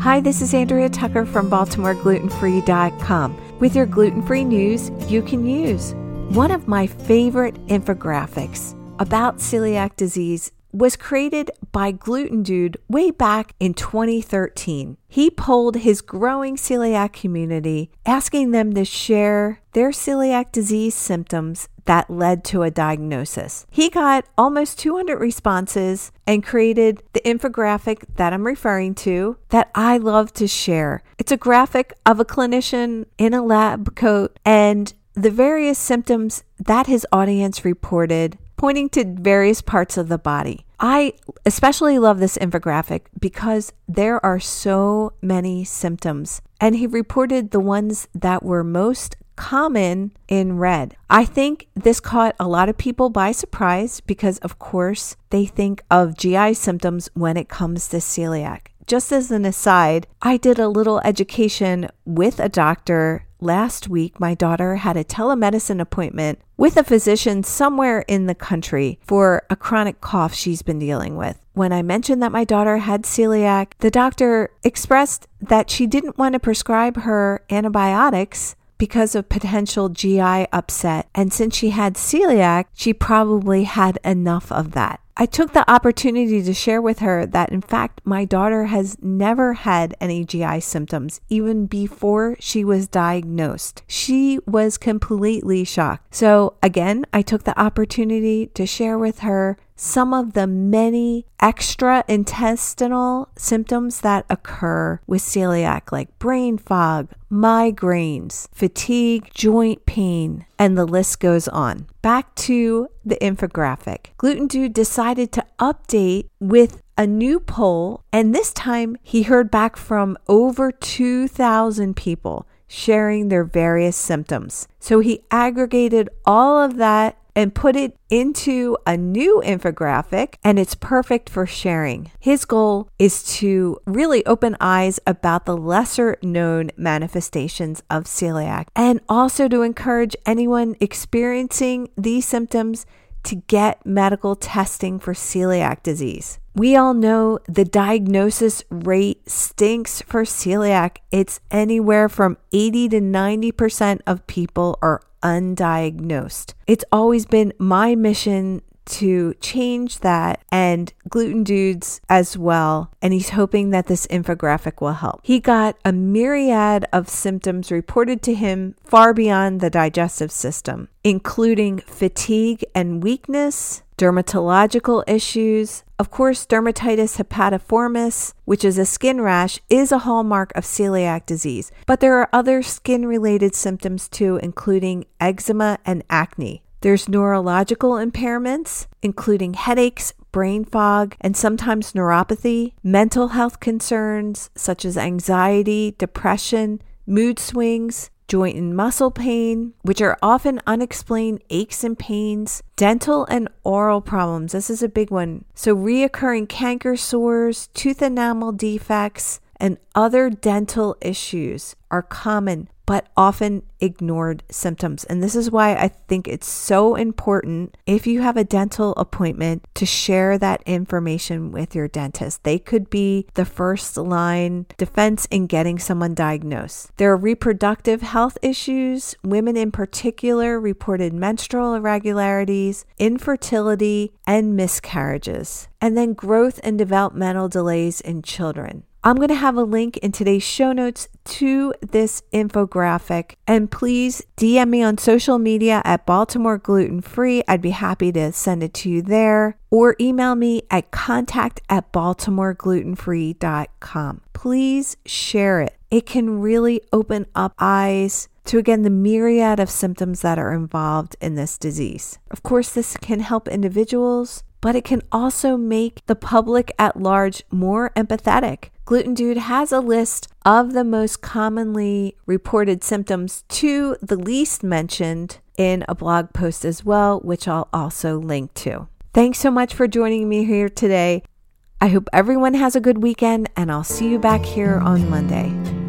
Hi, this is Andrea Tucker from BaltimoreGlutenFree.com with your gluten free news you can use. One of my favorite infographics about celiac disease was created by Gluten Dude way back in 2013. He polled his growing celiac community, asking them to share their celiac disease symptoms that led to a diagnosis. He got almost 200 responses and created the infographic that I'm referring to that I love to share. It's a graphic of a clinician in a lab coat and the various symptoms that his audience reported pointing to various parts of the body. I especially love this infographic because there are so many symptoms, and he reported the ones that were most common in red. I think this caught a lot of people by surprise because, of course, they think of GI symptoms when it comes to celiac. Just as an aside, I did a little education with a doctor last week, my daughter had a telemedicine appointment with a physician somewhere in the country for a chronic cough she's been dealing with. When I mentioned that my daughter had celiac, the doctor expressed that she didn't want to prescribe her antibiotics because of potential GI upset. And since she had celiac, she probably had enough of that. I took the opportunity to share with her that, in fact, my daughter has never had any GI symptoms even before she was diagnosed. She was completely shocked. So, again, I took the opportunity to share with her some of the many extra intestinal symptoms that occur with celiac, like brain fog, migraines, fatigue, joint pain, and the list goes on. Back to the infographic. Gluten Dude decided to update with a new poll, and this time he heard back from over 2,000 people sharing their various symptoms. So he aggregated all of that and put it into a new infographic, and it's perfect for sharing. His goal is to really open eyes about the lesser known manifestations of celiac and also to encourage anyone experiencing these symptoms to get medical testing for celiac disease. We all know the diagnosis rate stinks for celiac. It's anywhere from 80 to 90% of people are undiagnosed. It's always been my mission to change that and gluten dudes as well. And he's hoping that this infographic will help. He got a myriad of symptoms reported to him far beyond the digestive system, including fatigue and weakness, dermatological issues. Of course, dermatitis herpetiformis, which is a skin rash, is a hallmark of celiac disease, but there are other skin related symptoms too, including eczema and acne. There's neurological impairments, including headaches, brain fog, and sometimes neuropathy, mental health concerns such as anxiety, depression, mood swings, joint and muscle pain, which are often unexplained aches and pains, dental and oral problems. This is a big one. So, reoccurring canker sores, tooth enamel defects, and other dental issues are common but often ignored symptoms. And this is why I think it's so important if you have a dental appointment to share that information with your dentist. They could be the first line defense in getting someone diagnosed. There are reproductive health issues. Women in particular reported menstrual irregularities, infertility, and miscarriages. And then growth and developmental delays in children. I'm going to have a link in today's show notes to this infographic. And please DM me on social media at Baltimore Gluten Free. I'd be happy to send it to you there. Or email me at contact at baltimoreglutenfree.com. Please share it. It can really open up eyes to again the myriad of symptoms that are involved in this disease. Of course, this can help individuals, but it can also make the public at large more empathetic Gluten Dude has a list of the most commonly reported symptoms to the least mentioned in a blog post as well, which I'll also link to. Thanks so much for joining me here today. I hope everyone has a good weekend, and I'll see you back here on Monday.